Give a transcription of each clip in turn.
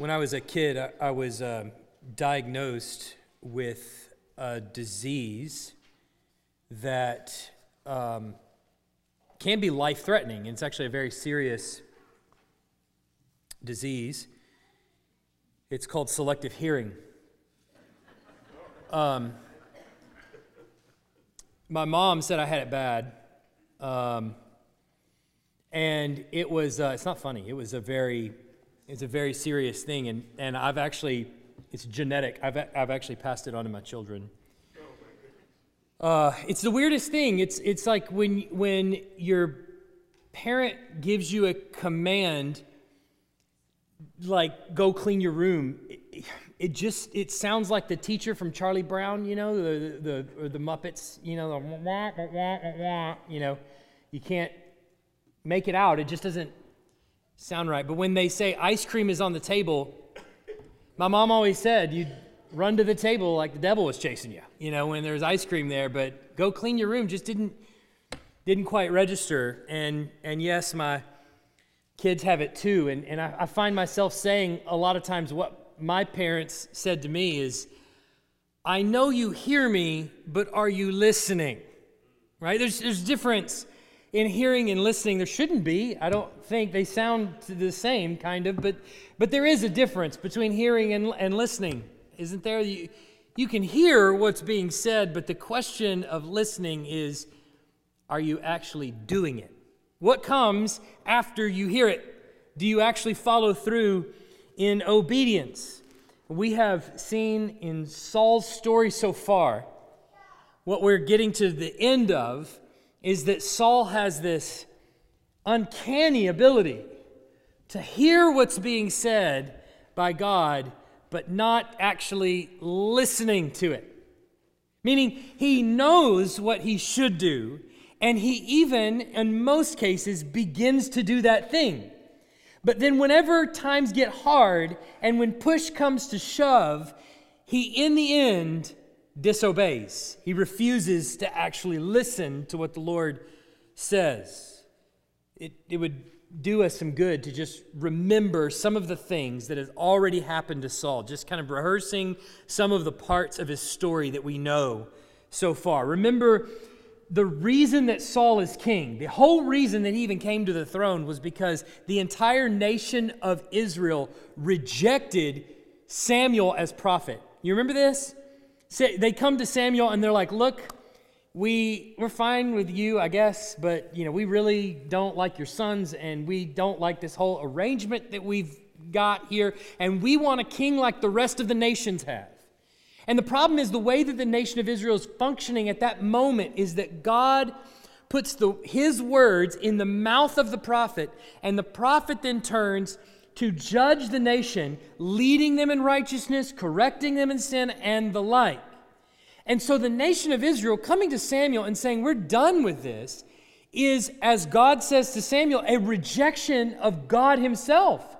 When I was a kid, I, I was um, diagnosed with a disease that um, can be life threatening. It's actually a very serious disease. It's called selective hearing. Um, my mom said I had it bad. Um, and it was, uh, it's not funny, it was a very, it's a very serious thing. And, and I've actually, it's genetic. I've, I've actually passed it on to my children. Uh, it's the weirdest thing. It's, it's like when, when your parent gives you a command, like go clean your room. It, it just it sounds like the teacher from Charlie Brown, you know, the the or the Muppets, you know, the wah, wah, wah, wah, you know, you can't make it out. It just doesn't sound right. But when they say ice cream is on the table, my mom always said you'd run to the table like the devil was chasing you, you know, when there's ice cream there. But go clean your room just didn't didn't quite register. And and yes, my kids have it too. And and I, I find myself saying a lot of times what my parents said to me is, I know you hear me, but are you listening? Right? There's, there's difference in hearing and listening. There shouldn't be. I don't think they sound the same, kind of, but, but there is a difference between hearing and, and listening, isn't there? You, you can hear what's being said, but the question of listening is are you actually doing it? What comes after you hear it? Do you actually follow through in obedience. We have seen in Saul's story so far, what we're getting to the end of is that Saul has this uncanny ability to hear what's being said by God, but not actually listening to it. Meaning, he knows what he should do, and he even, in most cases, begins to do that thing. But then, whenever times get hard and when push comes to shove, he in the end disobeys. He refuses to actually listen to what the Lord says. It, it would do us some good to just remember some of the things that has already happened to Saul, just kind of rehearsing some of the parts of his story that we know so far. Remember the reason that Saul is king, the whole reason that he even came to the throne was because the entire nation of Israel rejected Samuel as prophet. You remember this? They come to Samuel and they're like, "Look, we we're fine with you, I guess, but you know, we really don't like your sons and we don't like this whole arrangement that we've got here and we want a king like the rest of the nations have." And the problem is the way that the nation of Israel is functioning at that moment is that God puts the, his words in the mouth of the prophet, and the prophet then turns to judge the nation, leading them in righteousness, correcting them in sin, and the like. And so the nation of Israel coming to Samuel and saying, We're done with this, is, as God says to Samuel, a rejection of God Himself.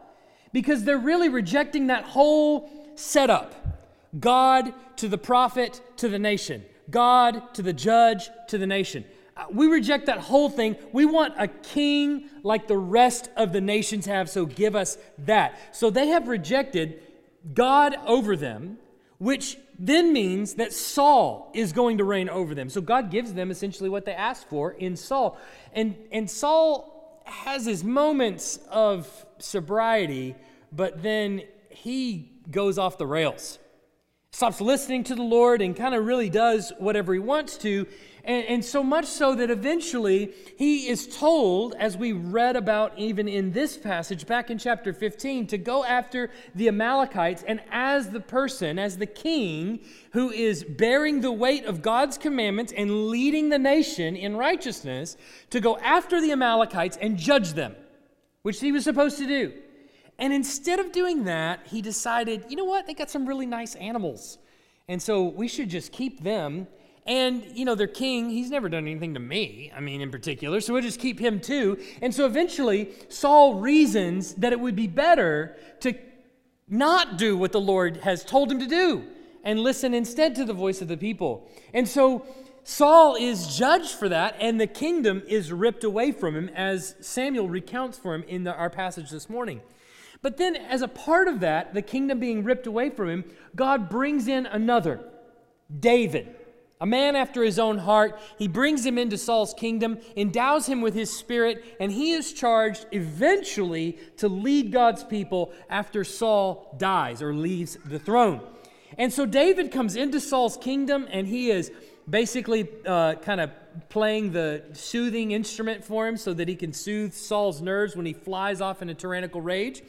Because they're really rejecting that whole setup. God to the prophet to the nation, God to the judge to the nation. We reject that whole thing. We want a king like the rest of the nations have, so give us that. So they have rejected God over them, which then means that Saul is going to reign over them. So God gives them essentially what they asked for in Saul. And, and Saul has his moments of sobriety, but then he goes off the rails stops listening to the Lord and kind of really does whatever he wants to. And, and, so much so that eventually he is told, as we read about even in this passage back in chapter 15, to go after the Amalekites. And as the person, as the king who is bearing the weight of God's commandments and leading the nation in righteousness, to go after the Amalekites and judge them, which he was supposed to do. And instead of doing that, he decided, you know what? They got some really nice animals. And so we should just keep them. And, you know, their king, he's never done anything to me, I mean, in particular, so we'll just keep him too. And so eventually, Saul reasons that it would be better to not do what the Lord has told him to do and listen instead to the voice of the people. And so Saul is judged for that, and the kingdom is ripped away from him, as Samuel recounts for him in the, our passage this morning. But then, as a part of that, the kingdom being ripped away from him, God brings in another, David, a man after his own heart. He brings him into Saul's kingdom, endows him with his spirit, and he is charged eventually to lead God's people after Saul dies or leaves the throne. And so David comes into Saul's kingdom, and he is basically uh, kind of playing the soothing instrument for him so that he can soothe Saul's nerves when he flies off in a tyrannical rage.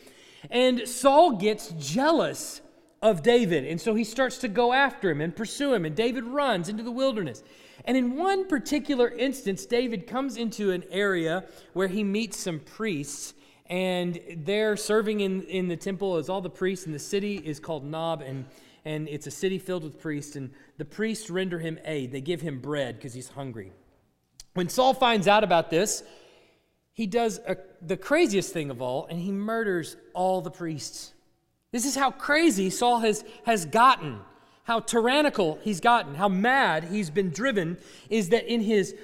And Saul gets jealous of David, and so he starts to go after him and pursue him, and David runs into the wilderness. And in one particular instance, David comes into an area where he meets some priests, and they're serving in, in the temple as all the priests, and the city is called Nob, and, and it's a city filled with priests, and the priests render him aid. They give him bread because he's hungry. When Saul finds out about this, he does a, the craziest thing of all, and he murders all the priests. This is how crazy Saul has, has gotten, how tyrannical he's gotten, how mad he's been driven, is that in his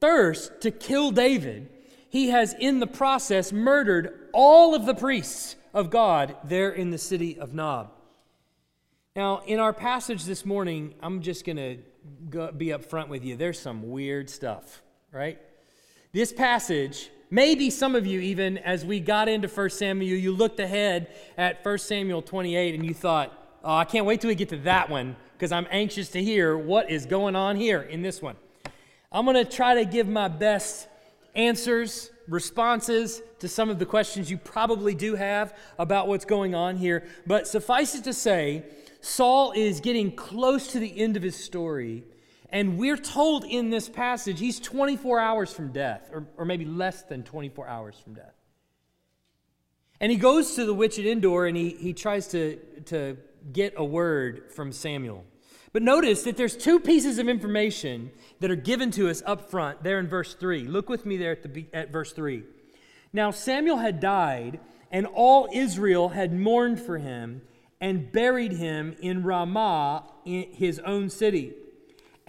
thirst to kill David, he has in the process murdered all of the priests of God there in the city of Nob. Now, in our passage this morning, I'm just going to be up front with you. There's some weird stuff, right? This passage Maybe some of you, even as we got into 1 Samuel, you looked ahead at 1 Samuel 28 and you thought, oh, I can't wait till we get to that one because I'm anxious to hear what is going on here in this one. I'm going to try to give my best answers, responses to some of the questions you probably do have about what's going on here. But suffice it to say, Saul is getting close to the end of his story and we're told in this passage he's 24 hours from death, or, or maybe less than 24 hours from death. And he goes to the witch at Endor and he, he tries to, to get a word from Samuel. But notice that there's two pieces of information that are given to us up front there in verse 3. Look with me there at, the, at verse 3. Now Samuel had died, and all Israel had mourned for him and buried him in Ramah, in his own city.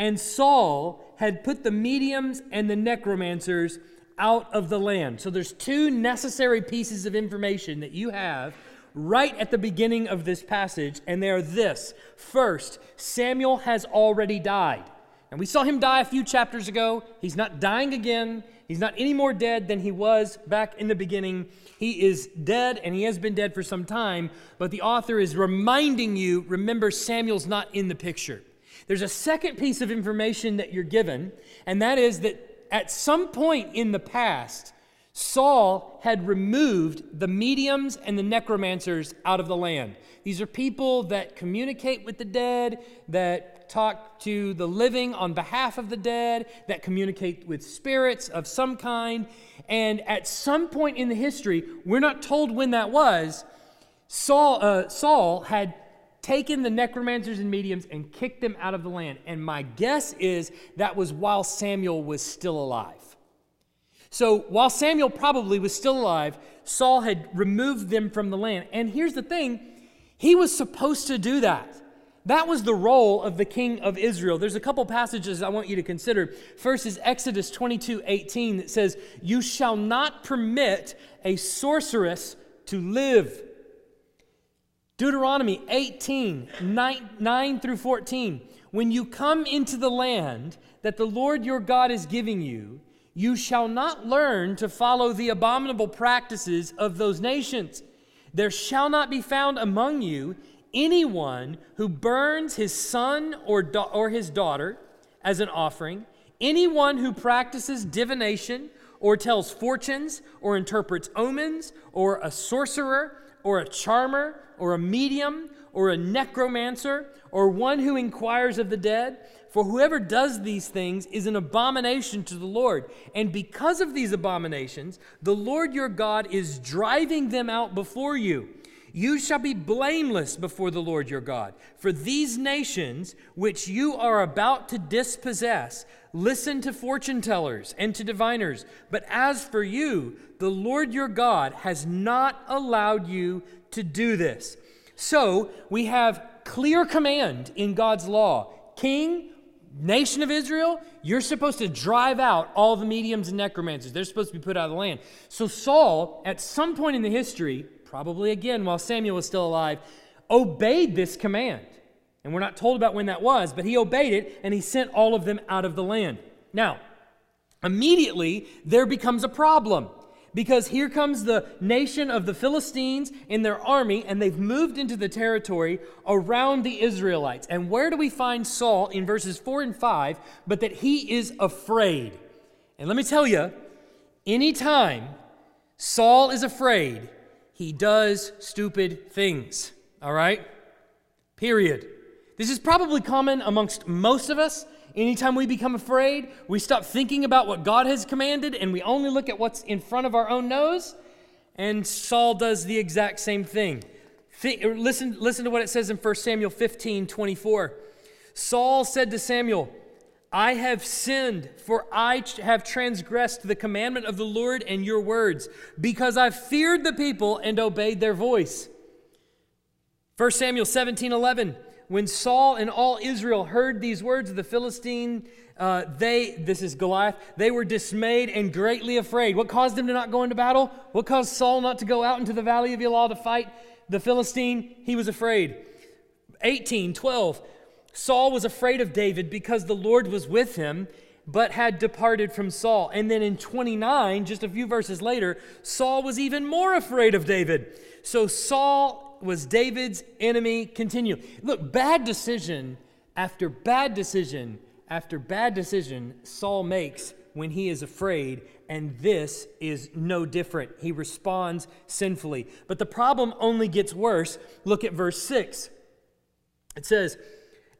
And Saul had put the mediums and the necromancers out of the land. So there's two necessary pieces of information that you have right at the beginning of this passage, and they are this. First, Samuel has already died. And we saw him die a few chapters ago. He's not dying again. He's not any more dead than he was back in the beginning. He is dead, and he has been dead for some time. But the author is reminding you remember, Samuel's not in the picture. There's a second piece of information that you're given, and that is that at some point in the past, Saul had removed the mediums and the necromancers out of the land. These are people that communicate with the dead, that talk to the living on behalf of the dead, that communicate with spirits of some kind. And at some point in the history, we're not told when that was, Saul, uh, Saul had taken the necromancers and mediums and kicked them out of the land. And my guess is that was while Samuel was still alive. So while Samuel probably was still alive, Saul had removed them from the land. And here's the thing he was supposed to do that. That was the role of the king of Israel. There's a couple passages I want you to consider. First is Exodus 22 18 that says, You shall not permit a sorceress to live Deuteronomy 18, 9, 9, through 14. When you come into the land that the Lord your God is giving you, you shall not learn to follow the abominable practices of those nations. There shall not be found among you anyone who burns his son or, or his daughter as an offering, anyone who practices divination or tells fortunes or interprets omens or a sorcerer or a charmer or a medium or a necromancer or one who inquires of the dead. For whoever does these things is an abomination to the Lord. And because of these abominations, the Lord your God is driving them out before you. You shall be blameless before the Lord your God. For these nations which you are about to dispossess, listen to fortune tellers and to diviners. But as for you, the Lord your God has not allowed you to do this. So we have clear command in God's law. King, nation of Israel, you're supposed to drive out all the mediums and necromancers. They're supposed to be put out of the land. So Saul, at some point in the history, probably again while Samuel was still alive, obeyed this command. And we're not told about when that was, but he obeyed it and he sent all of them out of the land. Now, immediately there becomes a problem because here comes the nation of the Philistines in their army, and they've moved into the territory around the Israelites. And where do we find Saul in verses 4 and 5? But that he is afraid. And let me tell you, anytime Saul is afraid, he does stupid things. All right? Period. This is probably common amongst most of us. Anytime we become afraid, we stop thinking about what God has commanded and we only look at what's in front of our own nose. And Saul does the exact same thing. Think, listen, listen to what it says in 1 Samuel 15 24. Saul said to Samuel, I have sinned, for I have transgressed the commandment of the Lord and your words, because I feared the people and obeyed their voice. 1 Samuel 17 11 when Saul and all Israel heard these words of the Philistine, uh, they, this is Goliath, they were dismayed and greatly afraid. What caused them to not go into battle? What caused Saul not to go out into the valley of Elah to fight the Philistine? He was afraid. 18, 12. Saul was afraid of David because the Lord was with him, but had departed from Saul. And then in 29, just a few verses later, Saul was even more afraid of David. So Saul was David's enemy continue? Look, bad decision after bad decision after bad decision Saul makes when he is afraid, and this is no different. He responds sinfully. But the problem only gets worse. Look at verse 6. It says,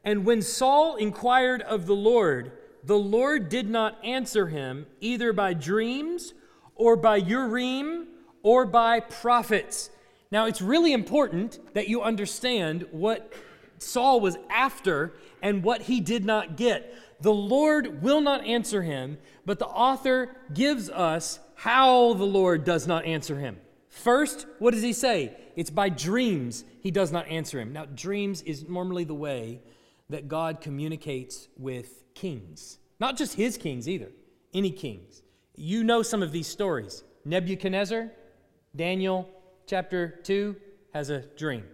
And when Saul inquired of the Lord, the Lord did not answer him either by dreams or by Urim or by prophets. Now, it's really important that you understand what Saul was after and what he did not get. The Lord will not answer him, but the author gives us how the Lord does not answer him. First, what does he say? It's by dreams he does not answer him. Now, dreams is normally the way that God communicates with kings, not just his kings either, any kings. You know some of these stories Nebuchadnezzar, Daniel, chapter 2 has a dream.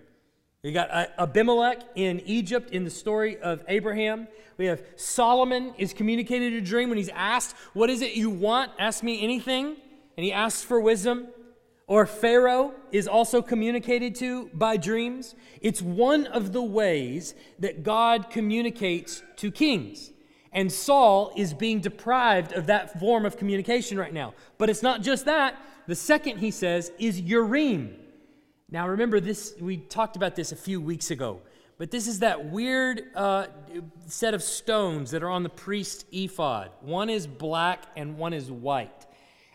We got Abimelech in Egypt in the story of Abraham. We have Solomon is communicated a dream when he's asked, What is it you want? Ask me anything. And he asks for wisdom. Or Pharaoh is also communicated to by dreams. It's one of the ways that God communicates to kings. And Saul is being deprived of that form of communication right now. But it's not just that. The second, he says, is Urim. Now, remember this, we talked about this a few weeks ago, but this is that weird uh, set of stones that are on the priest's ephod. One is black and one is white.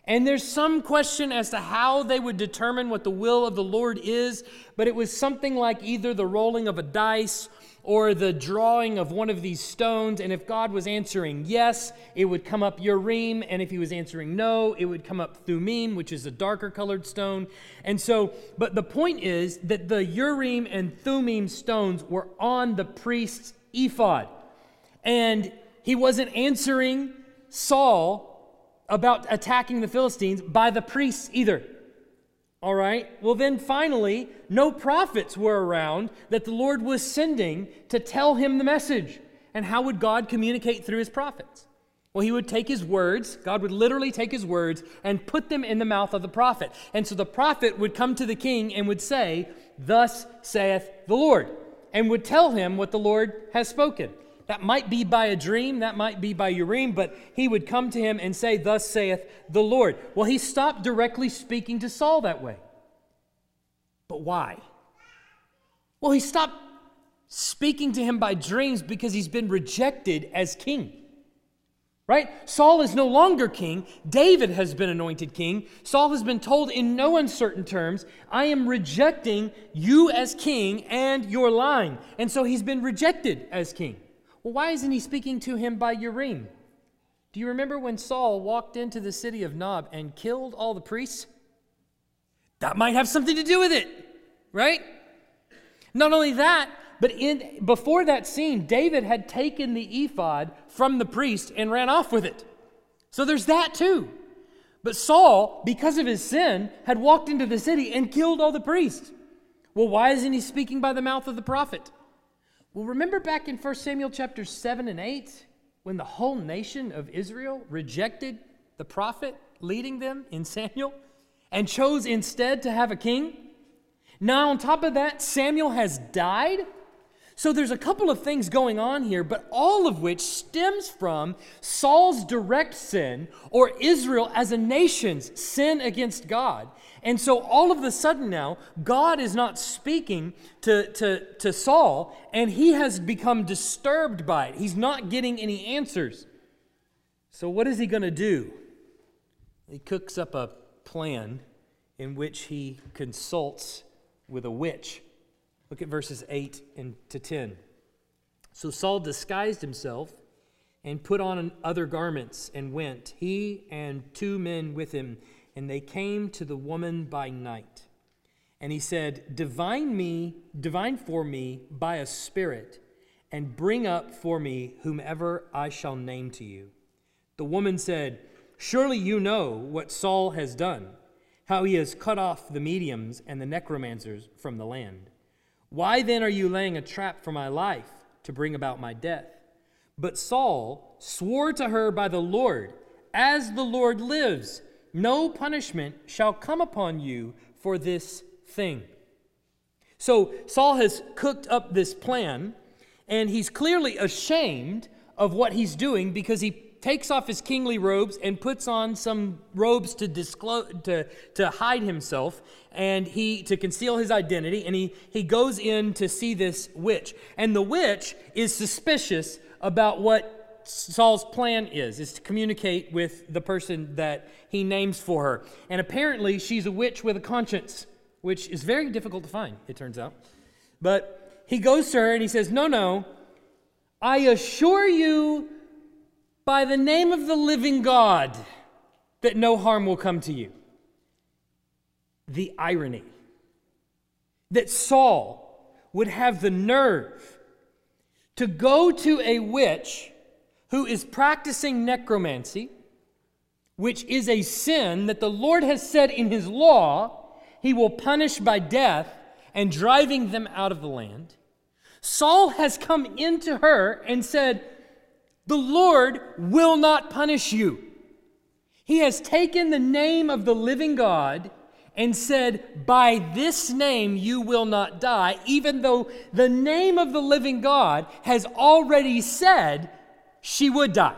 And there's some question as to how they would determine what the will of the Lord is, but it was something like either the rolling of a dice or the drawing of one of these stones. And if God was answering yes, it would come up Urim. And if he was answering no, it would come up Thummim, which is a darker colored stone. And so, but the point is that the Urim and Thummim stones were on the priest's ephod. And he wasn't answering Saul about attacking the Philistines by the priests either. All right? Well, then finally, no prophets were around that the Lord was sending to tell him the message. And how would God communicate through his prophets? Well, he would take his words, God would literally take his words and put them in the mouth of the prophet. And so the prophet would come to the king and would say, Thus saith the Lord, and would tell him what the Lord has spoken. That might be by a dream, that might be by Urim, but he would come to him and say, Thus saith the Lord. Well, he stopped directly speaking to Saul that way. But why? Well, he stopped speaking to him by dreams because he's been rejected as king. Right? Saul is no longer king. David has been anointed king. Saul has been told in no uncertain terms, I am rejecting you as king and your line. And so he's been rejected as king. Well, why isn't he speaking to him by Urim? Do you remember when Saul walked into the city of Nob and killed all the priests? That might have something to do with it, right? Not only that, but in, before that scene, David had taken the ephod from the priest and ran off with it. So there's that too. But Saul, because of his sin, had walked into the city and killed all the priests. Well, why isn't he speaking by the mouth of the prophet? Well, remember back in 1 Samuel chapter 7 and 8 when the whole nation of Israel rejected the prophet leading them in Samuel and chose instead to have a king? Now, on top of that, Samuel has died so there's a couple of things going on here, but all of which stems from Saul's direct sin or Israel as a nation's sin against God. And so all of a sudden now, God is not speaking to, to, to Saul, and he has become disturbed by it. He's not getting any answers. So, what is he going to do? He cooks up a plan in which he consults with a witch. Look at verses 8 and to 10. So Saul disguised himself and put on other garments and went, he and two men with him, and they came to the woman by night. And he said, Divine me, divine for me by a spirit, and bring up for me whomever I shall name to you. The woman said, Surely you know what Saul has done, how he has cut off the mediums and the necromancers from the land. Why then are you laying a trap for my life to bring about my death? But Saul swore to her by the Lord, As the Lord lives, no punishment shall come upon you for this thing. So Saul has cooked up this plan, and he's clearly ashamed of what he's doing because he takes off his kingly robes and puts on some robes to disclose to, to hide himself and he to conceal his identity and he, he goes in to see this witch. And the witch is suspicious about what saul's plan is is to communicate with the person that he names for her. And apparently she's a witch with a conscience which is very difficult to find it turns out. But he goes to her and he says no no. I assure you by the name of the living God that no harm will come to you. The irony that Saul would have the nerve to go to a witch who is practicing necromancy, which is a sin that the Lord has said in his law he will punish by death and driving them out of the land. Saul has come into her and said, the Lord will not punish you. He has taken the name of the living God and said, By this name you will not die, even though the name of the living God has already said she would die.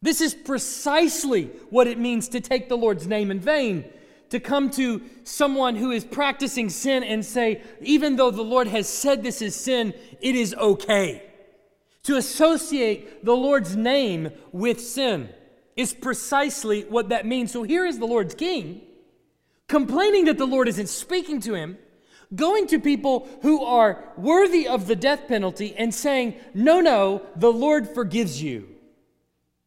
This is precisely what it means to take the Lord's name in vain. To come to someone who is practicing sin and say, even though the Lord has said this is sin, it is okay. To associate the Lord's name with sin is precisely what that means. So here is the Lord's king complaining that the Lord isn't speaking to him, going to people who are worthy of the death penalty and saying, No, no, the Lord forgives you.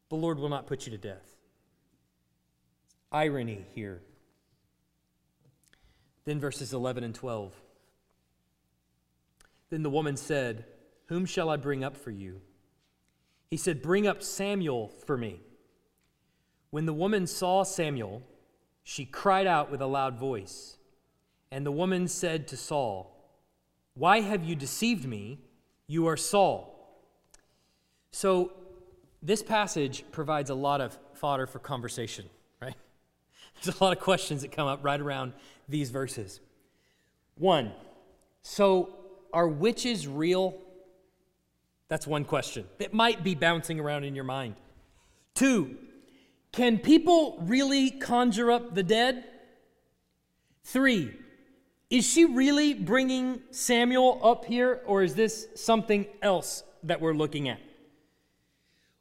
The Lord will not put you to death. Irony here. Then verses 11 and 12. Then the woman said, whom shall I bring up for you? He said, Bring up Samuel for me. When the woman saw Samuel, she cried out with a loud voice. And the woman said to Saul, Why have you deceived me? You are Saul. So, this passage provides a lot of fodder for conversation, right? There's a lot of questions that come up right around these verses. One, so are witches real? That's one question that might be bouncing around in your mind. Two, can people really conjure up the dead? Three, is she really bringing Samuel up here, or is this something else that we're looking at?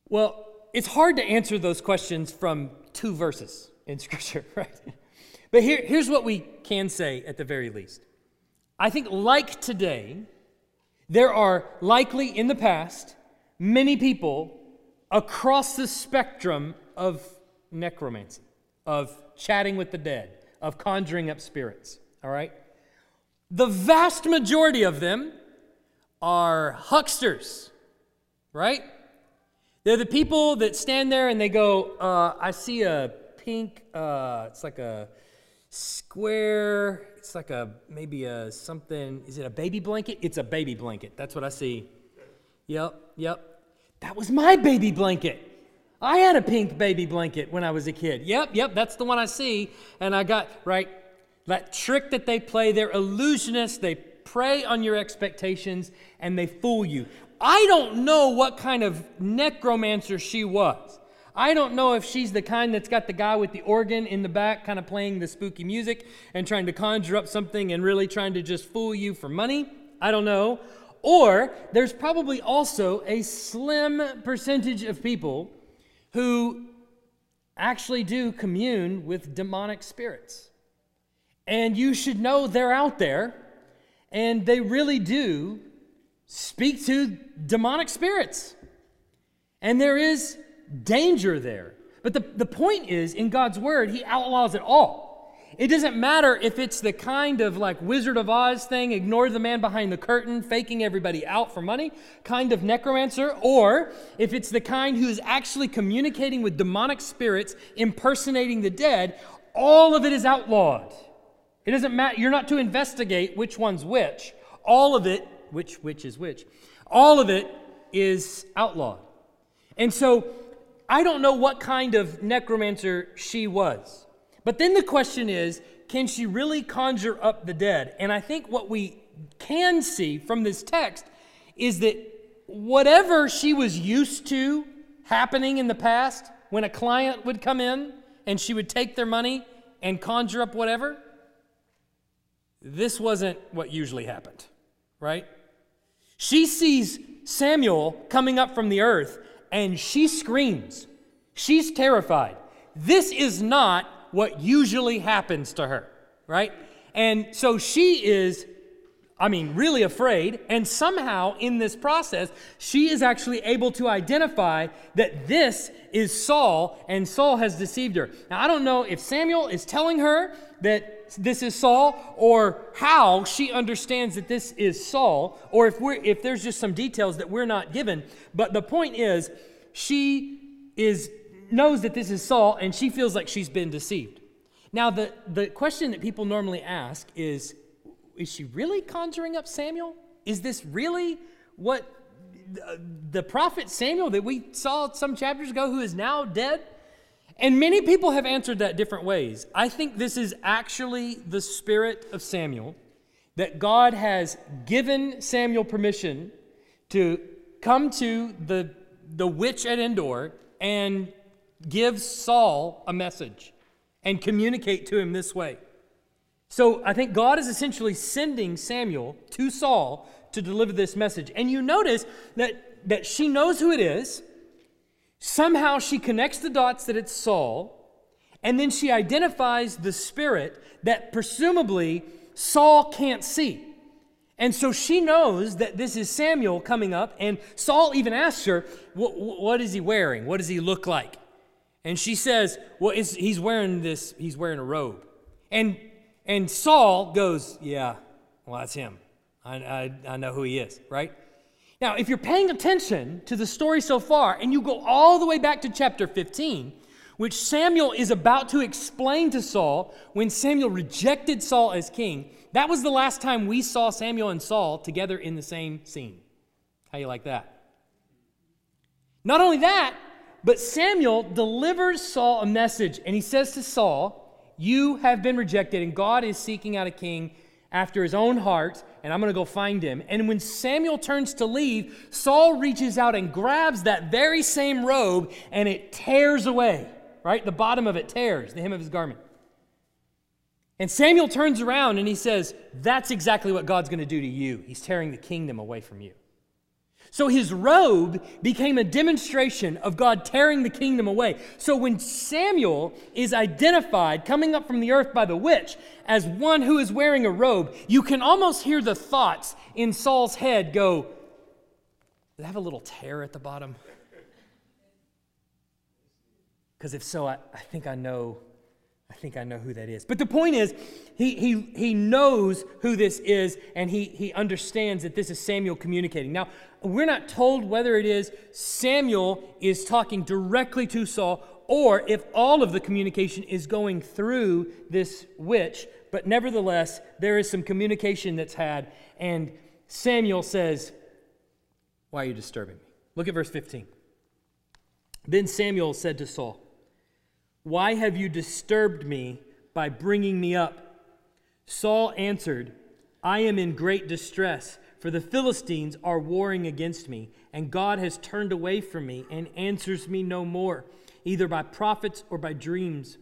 Well, it's hard to answer those questions from two verses in Scripture, right? But here, here's what we can say at the very least. I think, like today, there are likely in the past many people across the spectrum of necromancy, of chatting with the dead, of conjuring up spirits, all right? The vast majority of them are hucksters, right? They're the people that stand there and they go, uh, I see a pink, uh, it's like a square, it's like a maybe a something, is it a baby blanket? It's a baby blanket. That's what I see. Yep, yep. That was my baby blanket. I had a pink baby blanket when I was a kid. Yep, yep, that's the one I see. And I got, right, that trick that they play, they're illusionists. They prey on your expectations and they fool you. I don't know what kind of necromancer she was. I don't know if she's the kind that's got the guy with the organ in the back, kind of playing the spooky music and trying to conjure up something and really trying to just fool you for money. I don't know. Or there's probably also a slim percentage of people who actually do commune with demonic spirits. And you should know they're out there, and they really do speak to demonic spirits. And there is danger there. But the, the point is, in God's word, He outlaws it all. It doesn't matter if it's the kind of like Wizard of Oz thing, ignore the man behind the curtain, faking everybody out for money, kind of necromancer, or if it's the kind who is actually communicating with demonic spirits, impersonating the dead, all of it is outlawed. It doesn't matter, you're not to investigate which one's which. All of it, which which is which, all of it is outlawed. And so I don't know what kind of necromancer she was. But then the question is can she really conjure up the dead? And I think what we can see from this text is that whatever she was used to happening in the past, when a client would come in and she would take their money and conjure up whatever, this wasn't what usually happened, right? She sees Samuel coming up from the earth and she screams. She's terrified. This is not what usually happens to her, right? And so she is, I mean, really afraid. And somehow in this process, she is actually able to identify that this is Saul and Saul has deceived her. Now, I don't know if Samuel is telling her that this is Saul or how she understands that this is Saul or if we're if there's just some details that we're not given but the point is she is knows that this is Saul and she feels like she's been deceived. Now, the, the question that people normally ask is Is she really conjuring up Samuel? Is this really what the, the prophet Samuel that we saw some chapters ago, who is now dead? And many people have answered that different ways. I think this is actually the spirit of Samuel, that God has given Samuel permission to come to the, the witch at Endor and give Saul a message and communicate to him this way. So I think God is essentially sending Samuel to Saul to deliver this message. And you notice that, that she knows who it is. Somehow she connects the dots that it's Saul. And then she identifies the spirit that presumably Saul can't see. And so she knows that this is Samuel coming up. And Saul even asks her, What is he wearing? What does he look like? And she says, Well, he's wearing this, he's wearing a robe. And, and Saul goes, Yeah, well, that's him. I, I, I know who he is, right? Now, if you're paying attention to the story so far, and you go all the way back to chapter 15, which Samuel is about to explain to Saul when Samuel rejected Saul as king, that was the last time we saw Samuel and Saul together in the same scene. How you like that? Not only that, but Samuel delivers Saul a message, and he says to Saul, You have been rejected, and God is seeking out a king after his own heart, and I'm going to go find him. And when Samuel turns to leave, Saul reaches out and grabs that very same robe, and it tears away, right? The bottom of it tears, the hem of his garment. And Samuel turns around and he says, That's exactly what God's going to do to you. He's tearing the kingdom away from you. So his robe became a demonstration of God tearing the kingdom away. So when Samuel is identified coming up from the earth by the witch as one who is wearing a robe, you can almost hear the thoughts in Saul's head go, Does have a little tear at the bottom? Because if so, I, I think I know I think I know who that is. But the point is, he, he, he knows who this is, and he, he understands that this is Samuel communicating. Now, we're not told whether it is Samuel is talking directly to Saul or if all of the communication is going through this witch, but nevertheless, there is some communication that's had, and Samuel says, Why are you disturbing me? Look at verse 15. Then Samuel said to Saul, Why have you disturbed me by bringing me up? Saul answered, I am in great distress, for the Philistines are warring against me, and God has turned away from me and answers me no more, either by prophets or by dreams.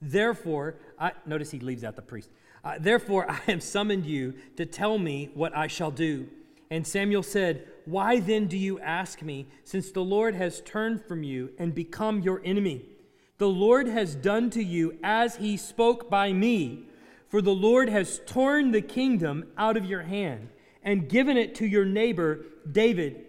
Therefore, I, notice he leaves out the priest. Uh, Therefore, I have summoned you to tell me what I shall do. And Samuel said, Why then do you ask me, since the Lord has turned from you and become your enemy? The Lord has done to you as he spoke by me. For the Lord has torn the kingdom out of your hand and given it to your neighbor David,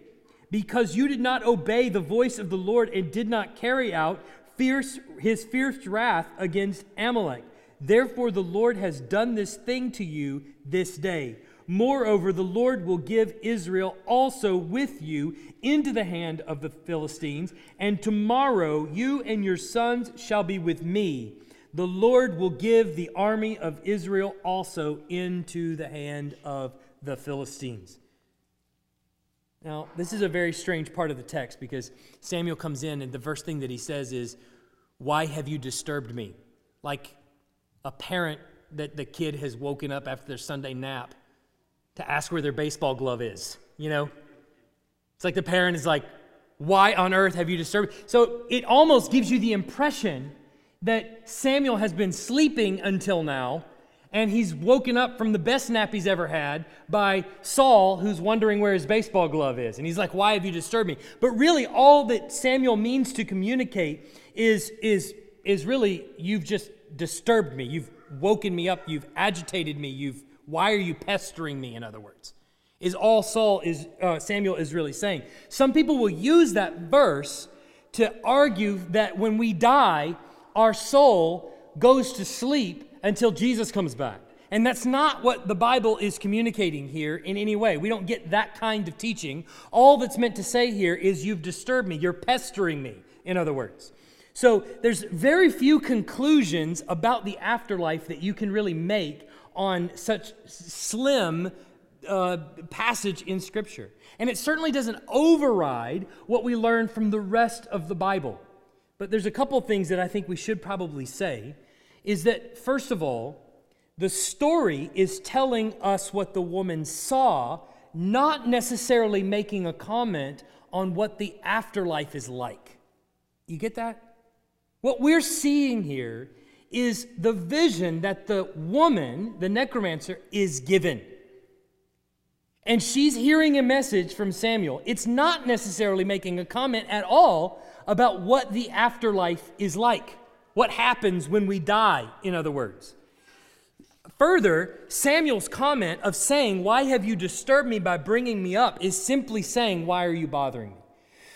because you did not obey the voice of the Lord and did not carry out fierce, his fierce wrath against Amalek. Therefore, the Lord has done this thing to you this day. Moreover, the Lord will give Israel also with you into the hand of the Philistines, and tomorrow you and your sons shall be with me the Lord will give the army of Israel also into the hand of the Philistines. Now, this is a very strange part of the text because Samuel comes in and the first thing that he says is, Why have you disturbed me? Like a parent that the kid has woken up after their Sunday nap to ask where their baseball glove is, you know? It's like the parent is like, Why on earth have you disturbed? So it almost gives you the impression that Samuel has been sleeping until now, and he's woken up from the best nap he's ever had by Saul, who's wondering where his baseball glove is. And he's like, Why have you disturbed me? But really, all that Samuel means to communicate is, is, is really, You've just disturbed me. You've woken me up. You've agitated me. You've, why are you pestering me, in other words? Is all Saul is uh, Samuel is really saying. Some people will use that verse to argue that when we die, our soul goes to sleep until Jesus comes back. And that's not what the Bible is communicating here in any way. We don't get that kind of teaching. All that's meant to say here is, You've disturbed me. You're pestering me, in other words. So there's very few conclusions about the afterlife that you can really make on such slim uh, passage in Scripture. And it certainly doesn't override what we learn from the rest of the Bible. But there's a couple things that I think we should probably say is that, first of all, the story is telling us what the woman saw, not necessarily making a comment on what the afterlife is like. You get that? What we're seeing here is the vision that the woman, the necromancer, is given. And she's hearing a message from Samuel. It's not necessarily making a comment at all about what the afterlife is like, what happens when we die, in other words. Further, Samuel's comment of saying, Why have you disturbed me by bringing me up, is simply saying, Why are you bothering me?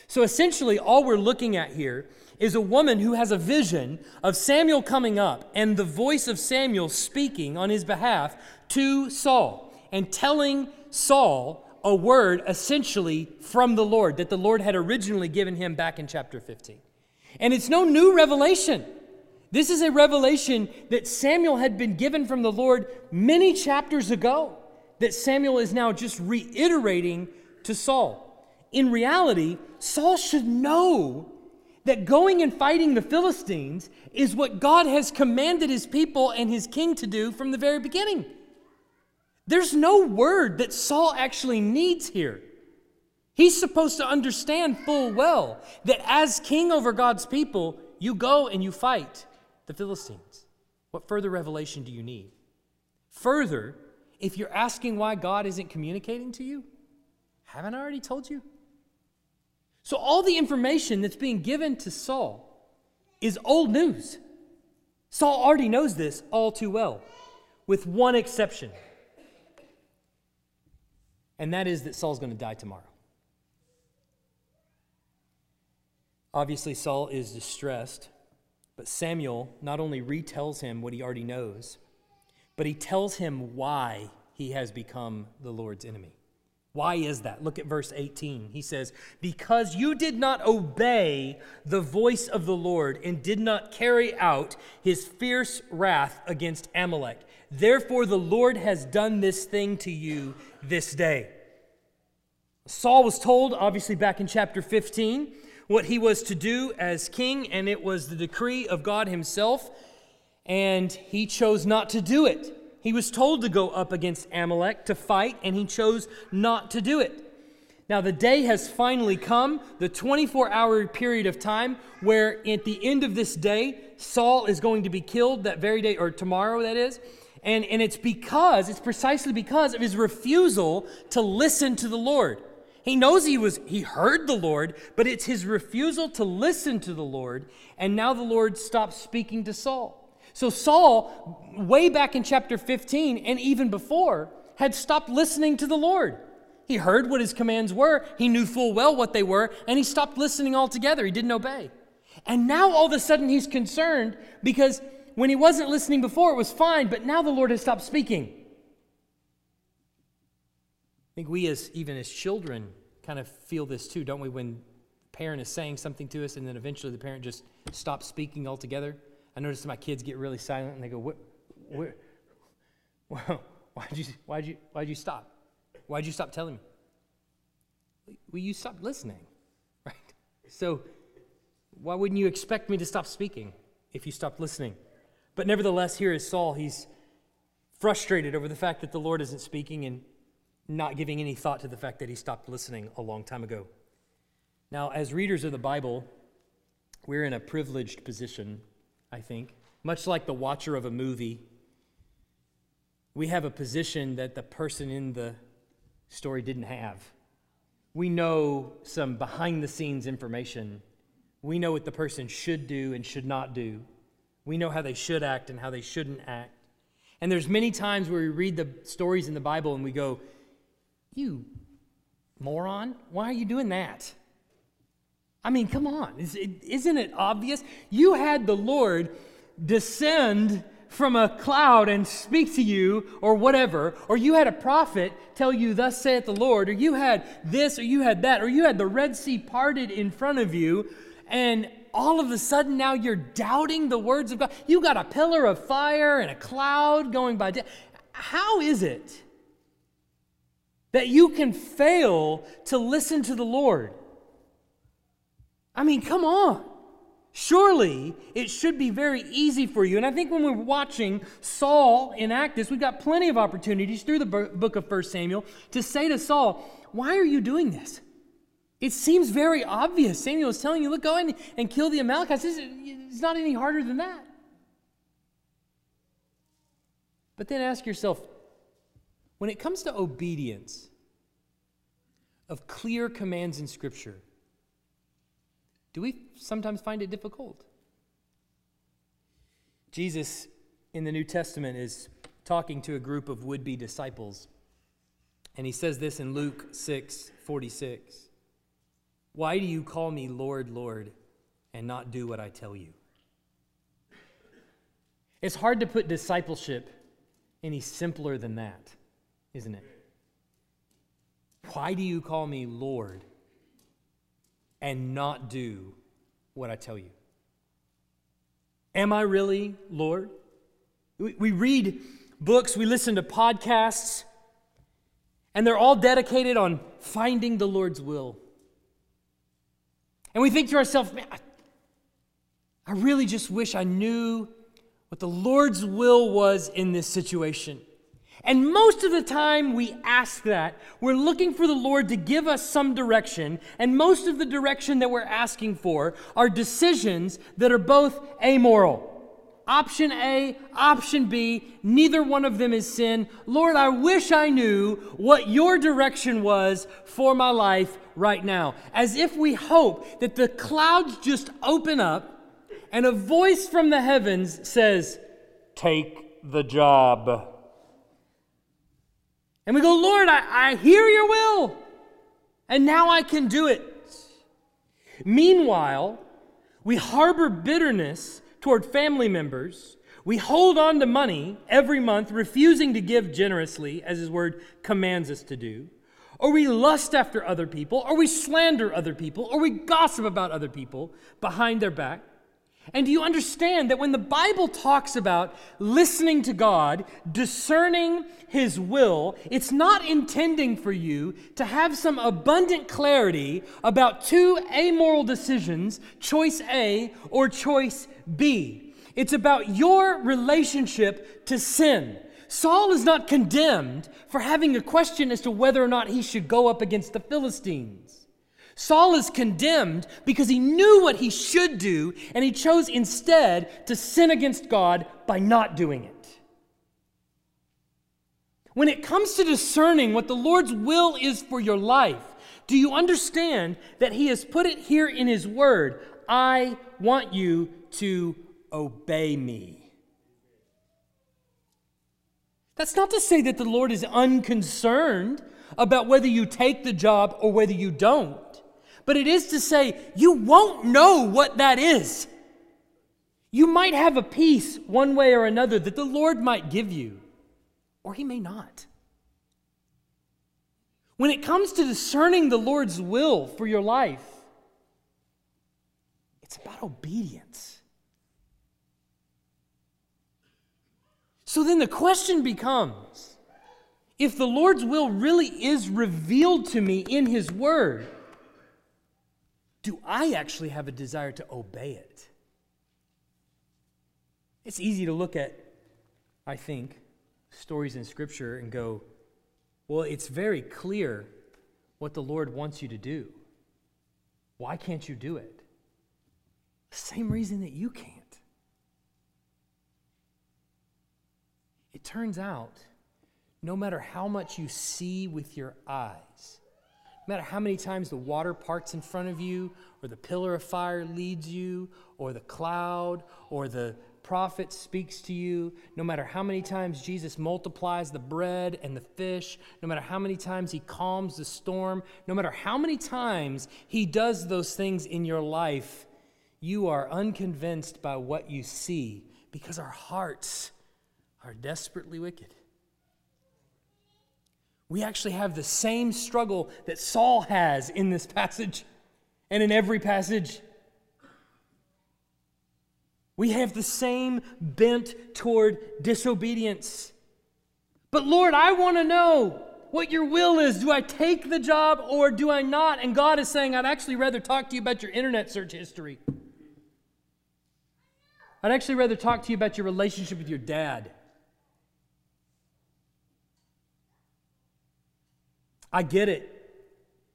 So essentially, all we're looking at here is a woman who has a vision of Samuel coming up and the voice of Samuel speaking on his behalf to Saul and telling Saul a word essentially from the Lord that the Lord had originally given him back in chapter 15. And it's no new revelation. This is a revelation that Samuel had been given from the Lord many chapters ago, that Samuel is now just reiterating to Saul. In reality, Saul should know that going and fighting the Philistines is what God has commanded his people and his king to do from the very beginning. There's no word that Saul actually needs here. He's supposed to understand full well that as king over God's people, you go and you fight the Philistines. What further revelation do you need? Further, if you're asking why God isn't communicating to you, haven't I already told you? So, all the information that's being given to Saul is old news. Saul already knows this all too well, with one exception and that is that Saul's going to die tomorrow. Obviously, Saul is distressed, but Samuel not only retells him what he already knows, but he tells him why he has become the Lord's enemy. Why is that? Look at verse 18. He says, Because you did not obey the voice of the Lord and did not carry out his fierce wrath against Amalek. Therefore, the Lord has done this thing to you this day. Saul was told, obviously, back in chapter 15, what he was to do as king, and it was the decree of God himself, and he chose not to do it. He was told to go up against Amalek to fight, and he chose not to do it. Now, the day has finally come, the 24 hour period of time where at the end of this day, Saul is going to be killed that very day, or tomorrow, that is. And, and it's because, it's precisely because of his refusal to listen to the Lord. He knows he was he heard the Lord, but it's his refusal to listen to the Lord, and now the Lord stops speaking to Saul. So, Saul, way back in chapter 15 and even before, had stopped listening to the Lord. He heard what his commands were, he knew full well what they were, and he stopped listening altogether. He didn't obey. And now all of a sudden he's concerned because when he wasn't listening before, it was fine, but now the Lord has stopped speaking. I think we, as even as children, kind of feel this too, don't we? When parent is saying something to us and then eventually the parent just stops speaking altogether. I notice my kids get really silent and they go, what, what, why'd you, why'd you, why'd you stop? Why'd you stop telling me? Well, you stopped listening, right? So why wouldn't you expect me to stop speaking if you stopped listening? But nevertheless, here is Saul. He's frustrated over the fact that the Lord isn't speaking and not giving any thought to the fact that he stopped listening a long time ago. Now, as readers of the Bible, we're in a privileged position I think. Much like the watcher of a movie, we have a position that the person in the story didn't have. We know some behind the scenes information. We know what the person should do and should not do. We know how they should act and how they shouldn't act. And there's many times where we read the stories in the Bible and we go, You moron, why are you doing that? I mean, come on. Isn't it obvious? You had the Lord descend from a cloud and speak to you, or whatever, or you had a prophet tell you, Thus saith the Lord, or you had this, or you had that, or you had the Red Sea parted in front of you, and all of a sudden now you're doubting the words of God. You got a pillar of fire and a cloud going by. How is it that you can fail to listen to the Lord? I mean, come on. Surely it should be very easy for you. And I think when we're watching Saul enact this, we've got plenty of opportunities through the book of 1 Samuel to say to Saul, Why are you doing this? It seems very obvious. Samuel is telling you, Look, go and kill the Amalekites. It's not any harder than that. But then ask yourself when it comes to obedience of clear commands in Scripture, do we sometimes find it difficult? Jesus in the New Testament is talking to a group of would be disciples. And he says this in Luke 6 46. Why do you call me Lord, Lord, and not do what I tell you? It's hard to put discipleship any simpler than that, isn't it? Why do you call me Lord and not do what I tell you? Am I really Lord? We, read books, we listen to podcasts, and they're all dedicated on finding the Lord's will. And we think to ourselves, man, I really just wish I knew what the Lord's will was in this situation. And most of the time we ask that, we're looking for the Lord to give us some direction. And most of the direction that we're asking for are decisions that are both amoral. Option A, option B, neither one of them is sin. Lord, I wish I knew what your direction was for my life right now. As if we hope that the clouds just open up and a voice from the heavens says, Take the job. And we go, Lord, I, I hear your will, and now I can do it. Meanwhile, we harbor bitterness toward family members. We hold on to money every month, refusing to give generously, as His Word commands us to do. or we lust after other people, or we slander other people, or we gossip about other people behind their back. And do you understand that when the Bible talks about listening to God, discerning His will, it's not intending for you to have some abundant clarity about two amoral decisions, choice A or choice B. It's about your relationship to sin. Saul is not condemned for having a question as to whether or not he should go up against the Philistines. Saul is condemned because he knew what he should do and he chose instead to sin against God by not doing it. When it comes to discerning what the Lord's will is for your life, do you understand that he has put it here in his word? I want you to obey me. That's not to say that the Lord is unconcerned about whether you take the job or whether you don't, but it is to say you won't know what that is. You might have a peace one way or another that the Lord might give you, or He may not. When it comes to discerning the Lord's will for your life, it's about obedience. So then the question becomes if the Lord's will really is revealed to me in His Word, do I actually have a desire to obey it? It's easy to look at, I think, stories in Scripture and go, well, it's very clear what the Lord wants you to do. Why can't you do it? The same reason that you can't. It turns out, no matter how much you see with your eyes, no matter how many times the water parts in front of you, or the pillar of fire leads you, or the cloud, or the prophet speaks to you, no matter how many times Jesus multiplies the bread and the fish, no matter how many times he calms the storm, no matter how many times he does those things in your life, you are unconvinced by what you see because our hearts are desperately wicked. We actually have the same struggle that Saul has in this passage and in every passage. We have the same bent toward disobedience. But Lord, I want to know what your will is. Do I take the job or do I not? And God is saying, I'd actually rather talk to you about your internet search history. I'd actually rather talk to you about your relationship with your dad. I get it.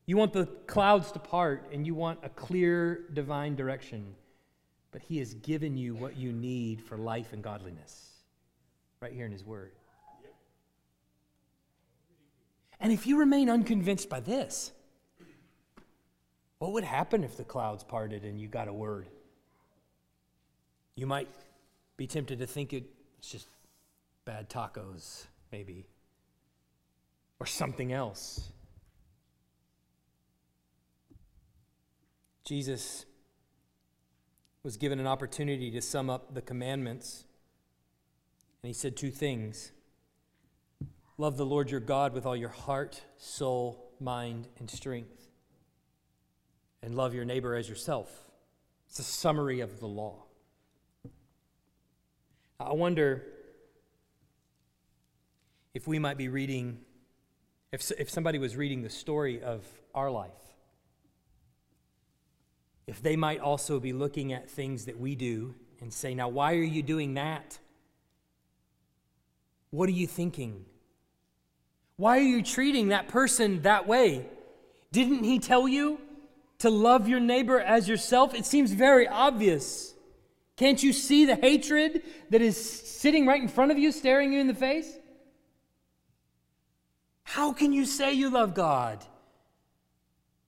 You want the clouds to part and you want a clear divine direction. But He has given you what you need for life and godliness right here in His Word. And if you remain unconvinced by this, what would happen if the clouds parted and you got a word? You might be tempted to think it's just bad tacos, maybe or something else. Jesus was given an opportunity to sum up the commandments, and he said two things Love the Lord your God with all your heart, soul, mind, and strength, and love your neighbor as yourself. It's a summary of the law. I wonder if we might be reading if, if somebody was reading the story of our life, if they might also be looking at things that we do and say, Now, why are you doing that? What are you thinking? Why are you treating that person that way? Didn't he tell you to love your neighbor as yourself? It seems very obvious. Can't you see the hatred that is sitting right in front of you, staring you in the face? How can you say you love God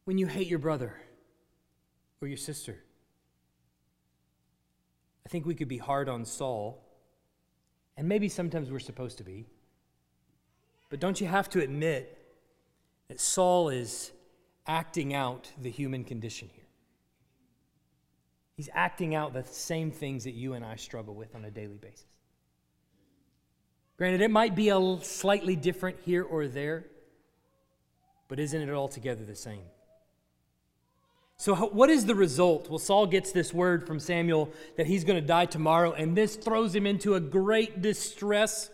when you hate your brother or your sister? I think we could be hard on Saul, and maybe sometimes we're supposed to be. But don't you have to admit that Saul is acting out the human condition here? He's acting out the same things that you and I struggle with on a daily basis. Granted, it might be a slightly different here or there. But isn't it altogether the same? So, what is the result? Well, Saul gets this word from Samuel that he's going to die tomorrow, and this throws him into a great distress,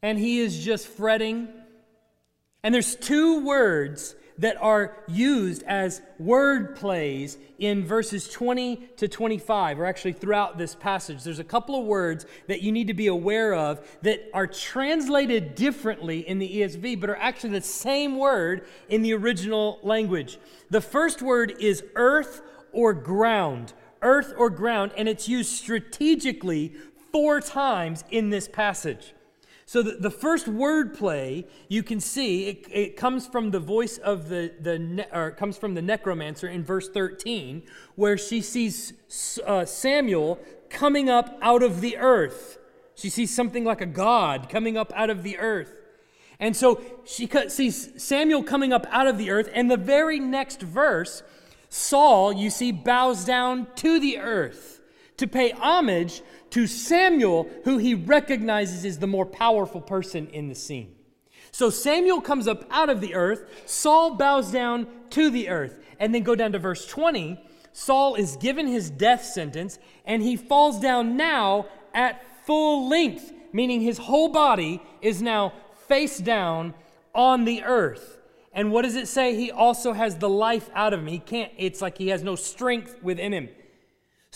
and he is just fretting. And there's two words that are used as word plays in verses 20 to 25, or actually throughout this passage. There's a couple of words that you need to be aware of that are translated differently in the ESV, but are actually the same word in the original language. The first word is earth or ground. Earth or ground, and it's used strategically four times in this passage. So the, the first word play you can see it, it comes from the voice of the the or comes from the necromancer in verse 13, where she sees uh, Samuel coming up out of the earth. She sees something like a god coming up out of the earth. And so she sees Samuel coming up out of the earth, and the very next verse, Saul, you see, bows down to the earth to pay homage to Samuel, who he recognizes is the more powerful person in the scene. So Samuel comes up out of the earth, Saul bows down to the earth. And then go down to verse 20. Saul is given his death sentence, and he falls down now at full length, meaning his whole body is now face down on the earth. And what does it say? He also has the life out of him. He can't, it's like he has no strength within him.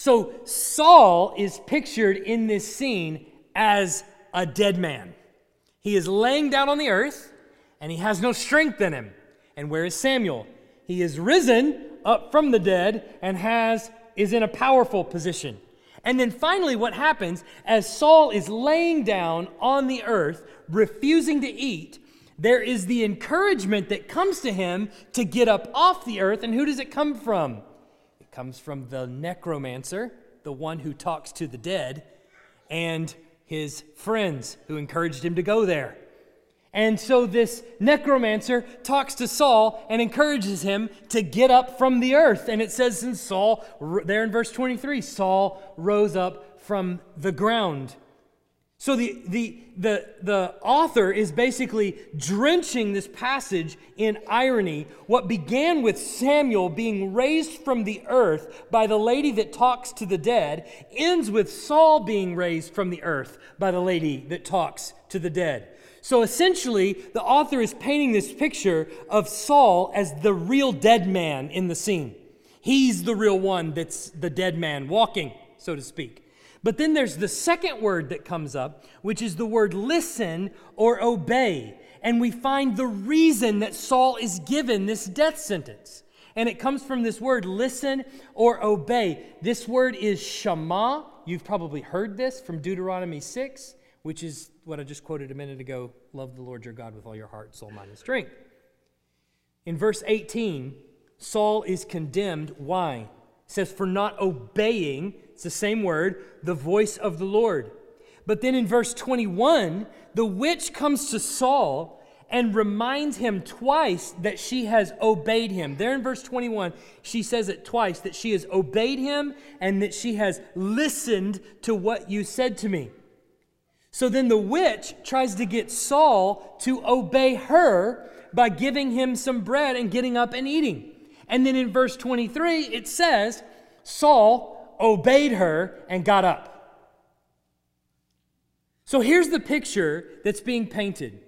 So Saul is pictured in this scene as a dead man. He is laying down on the earth and he has no strength in him. And where is Samuel? He is risen up from the dead and has is in a powerful position. And then finally what happens as Saul is laying down on the earth refusing to eat, there is the encouragement that comes to him to get up off the earth and who does it come from? Comes from the necromancer, the one who talks to the dead, and his friends who encouraged him to go there. And so this necromancer talks to Saul and encourages him to get up from the earth. And it says in Saul, there in verse 23, Saul rose up from the ground. So the, the, the, the author is basically drenching this passage in irony. What began with Samuel being raised from the earth by the lady that talks to the dead ends with Saul being raised from the earth by the lady that talks to the dead. So essentially, the author is painting this picture of Saul as the real dead man in the scene. He's the real one that's the dead man walking, so to speak. But then there's the second word that comes up, which is the word listen or obey. And we find the reason that Saul is given this death sentence. And it comes from this word listen or obey. This word is shema. You've probably heard this from Deuteronomy 6, which is what I just quoted a minute ago love the Lord your God with all your heart, soul, mind, and strength. In verse 18, Saul is condemned. Why? It says, for not obeying it's the same word, the voice of the Lord. But then in verse 21, the witch comes to Saul and reminds him twice that she has obeyed him. There in verse 21, she says it twice that she has obeyed him and that she has listened to what you said to me. So then the witch tries to get Saul to obey her by giving him some bread and getting up and eating. And then in verse 23, it says, Saul obeyed her, and got up. So here's the picture that's being painted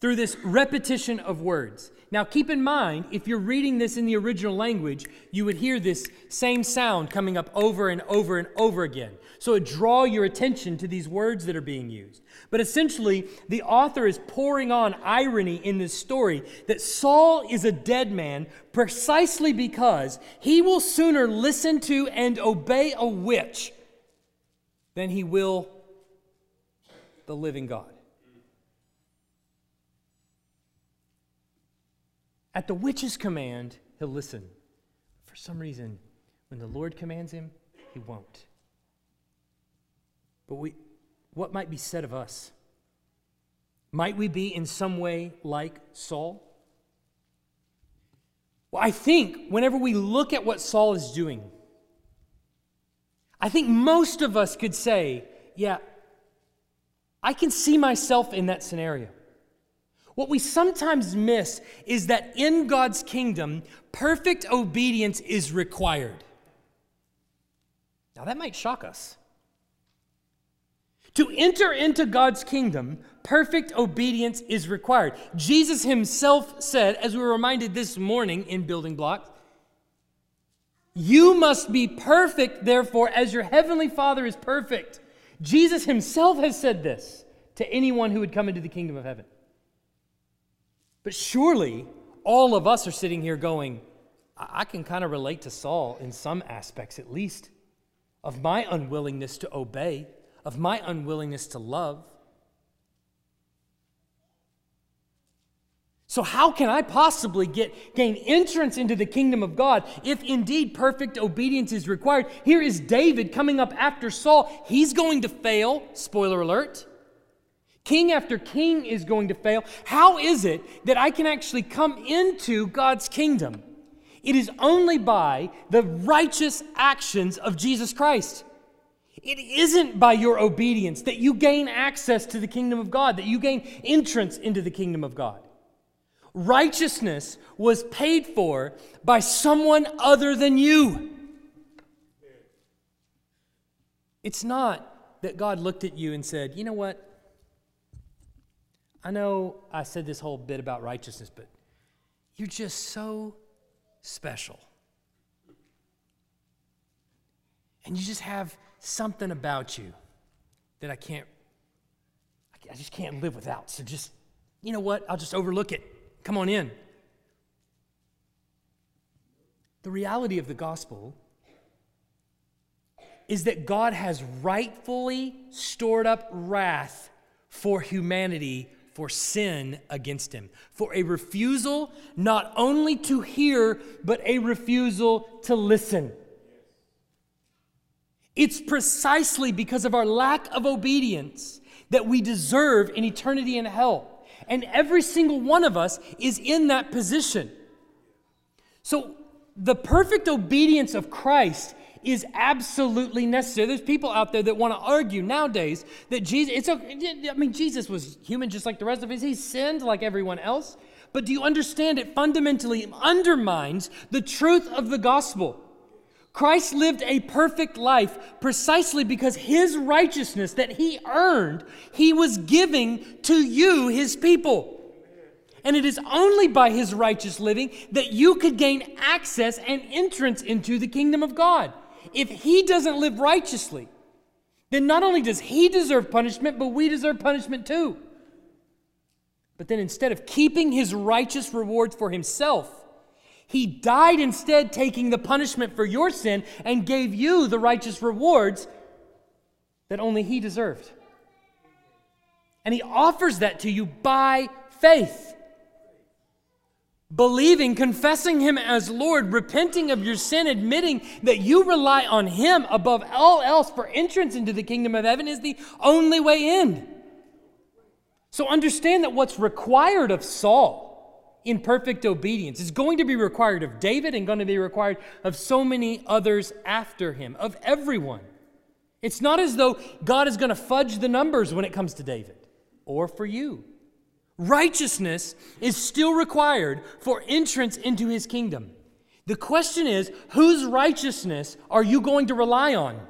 through this repetition of words. Now, keep in mind, if you're reading this in the original language, you would hear this same sound coming up over and over and over again. So it draw your attention to these words that are being used. But essentially, the author is pouring on irony in this story that Saul is a dead man precisely because he will sooner listen to and obey a witch than he will the living God. At the witch's command, he'll listen. For some reason, when the Lord commands him, he won't. But we, what might be said of us? Might we be in some way like Saul? Well, I think whenever we look at what Saul is doing, I think most of us could say, yeah, I can see myself in that scenario. What we sometimes miss is that in God's kingdom, perfect obedience is required. Now, that might shock us. To enter into God's kingdom, perfect obedience is required. Jesus himself said, as we were reminded this morning in Building Blocks, you must be perfect, therefore, as your heavenly Father is perfect. Jesus himself has said this to anyone who would come into the kingdom of heaven. But surely all of us are sitting here going, I can kind of relate to Saul in some aspects at least of my unwillingness to obey, of my unwillingness to love. So, how can I possibly get, gain entrance into the kingdom of God if indeed perfect obedience is required? Here is David coming up after Saul. He's going to fail, spoiler alert. King after king is going to fail. How is it that I can actually come into God's kingdom? It is only by the righteous actions of Jesus Christ. It isn't by your obedience that you gain access to the kingdom of God, that you gain entrance into the kingdom of God. Righteousness was paid for by someone other than you. It's not that God looked at you and said, you know what? I know I said this whole bit about righteousness, but you're just so special. And you just have something about you that I can't, I just can't live without. So just, you know what? I'll just overlook it. Come on in. The reality of the gospel is that God has rightfully stored up wrath for humanity for sin against him, for a refusal not only to hear, but a refusal to listen. It's precisely because of our lack of obedience that we deserve an eternity in hell. And every single one of us is in that position. So, the perfect obedience of Christ is absolutely necessary. There's people out there that want to argue nowadays that Jesus, it's okay. I mean, Jesus was human just like the rest of us. He sinned like everyone else. But do you understand it fundamentally undermines the truth of the gospel? Christ lived a perfect life precisely because his righteousness that he earned, he was giving to you, his people. And it is only by his righteous living that you could gain access and entrance into the kingdom of God if he doesn't live righteously, then not only does he deserve punishment, but we deserve punishment too. But then instead of keeping his righteous rewards for himself, he died instead, taking the punishment for your sin and gave you the righteous rewards that only he deserved. And he offers that to you by faith believing, confessing Him as Lord, repenting of your sin, admitting that you rely on Him above all else for entrance into the kingdom of heaven is the only way in. So understand that what's required of Saul in perfect obedience is going to be required of David and going to be required of so many others after him, of everyone. It's not as though God is going to fudge the numbers when it comes to David or for you. Righteousness is still required for entrance into his kingdom. The question is whose righteousness are you going to rely on?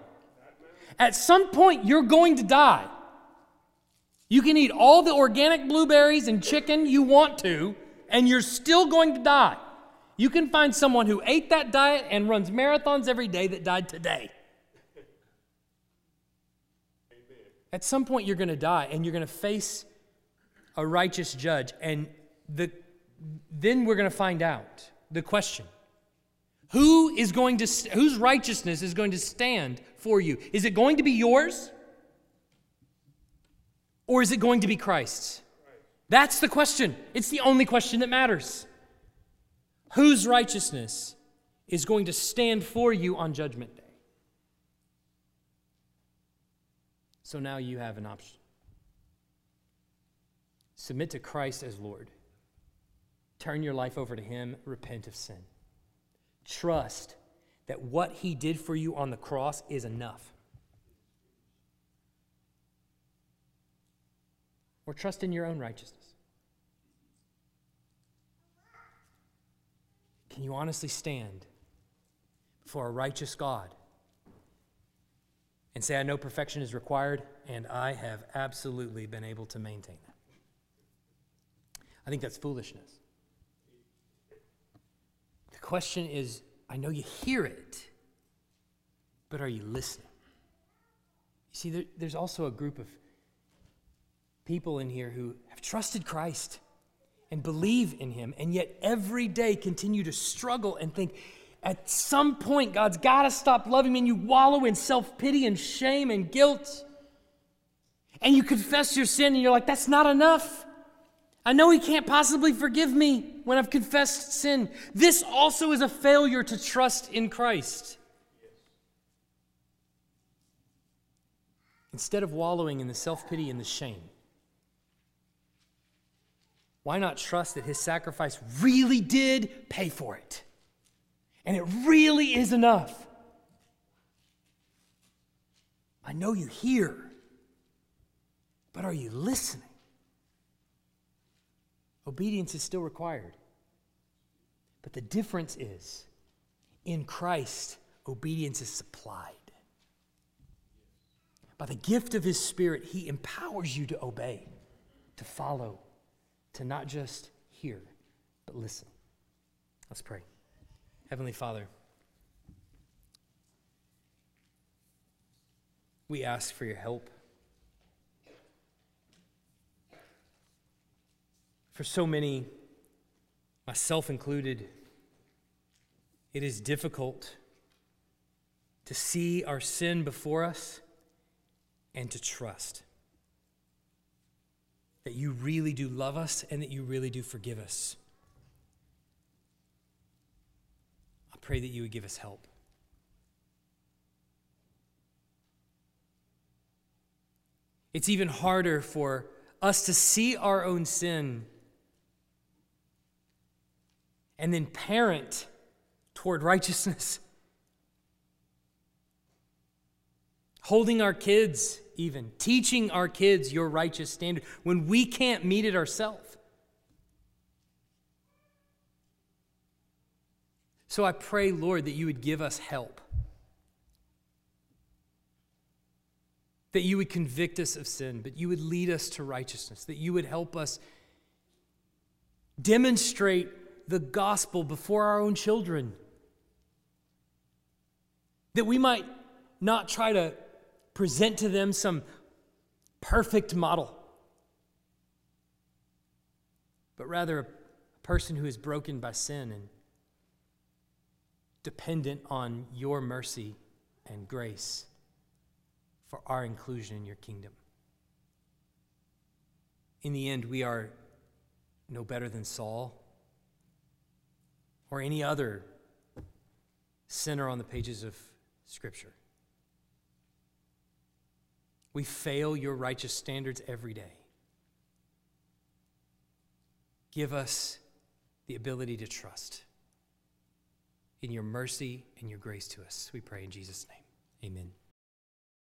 At some point, you're going to die. You can eat all the organic blueberries and chicken you want to, and you're still going to die. You can find someone who ate that diet and runs marathons every day that died today. At some point, you're going to die, and you're going to face a righteous judge. And the, then we're going to find out the question. Who is going to whose righteousness is going to stand for you? Is it going to be yours? Or is it going to be christ's? That's the question. It's the only question that matters. Whose righteousness is going to stand for you on judgment day? So now you have an option Submit to Christ as Lord. Turn your life over to Him. Repent of sin. Trust that what He did for you on the cross is enough. Or trust in your own righteousness. Can you honestly stand before a righteous God and say, I know perfection is required, and I have absolutely been able to maintain that? I think that's foolishness. The question is I know you hear it, but are you listening? You see, there, there's also a group of people in here who have trusted Christ and believe in Him, and yet every day continue to struggle and think, at some point, God's got to stop loving me, and you wallow in self pity and shame and guilt. And you confess your sin, and you're like, that's not enough. I know He can't possibly forgive me when I've confessed sin. This also is a failure to trust in Christ. Instead of wallowing in the self pity and the shame, why not trust that his sacrifice really did pay for it? And it really is enough. I know you hear, but are you listening? Obedience is still required. But the difference is in Christ, obedience is supplied. By the gift of his Spirit, he empowers you to obey, to follow, to not just hear, but listen. Let's pray. Heavenly Father, we ask for your help. For so many, myself included, it is difficult to see our sin before us and to trust that you really do love us and that you really do forgive us. I pray that you would give us help. It's even harder for us to see our own sin and then parent toward righteousness. Holding our kids even, teaching our kids your righteous standard when we can't meet it ourselves. So I pray, Lord, that you would give us help. That you would convict us of sin, but you would lead us to righteousness, that you would help us demonstrate the gospel before our own children. That we might not try to present to them some perfect model, but rather a person who is broken by sin and dependent on your mercy and grace for our inclusion in your kingdom. In the end, we are no better than Saul or any other sinner on the pages of Scripture. We fail your righteous standards every day. Give us the ability to trust in your mercy and your grace to us. We pray in Jesus' name. Amen.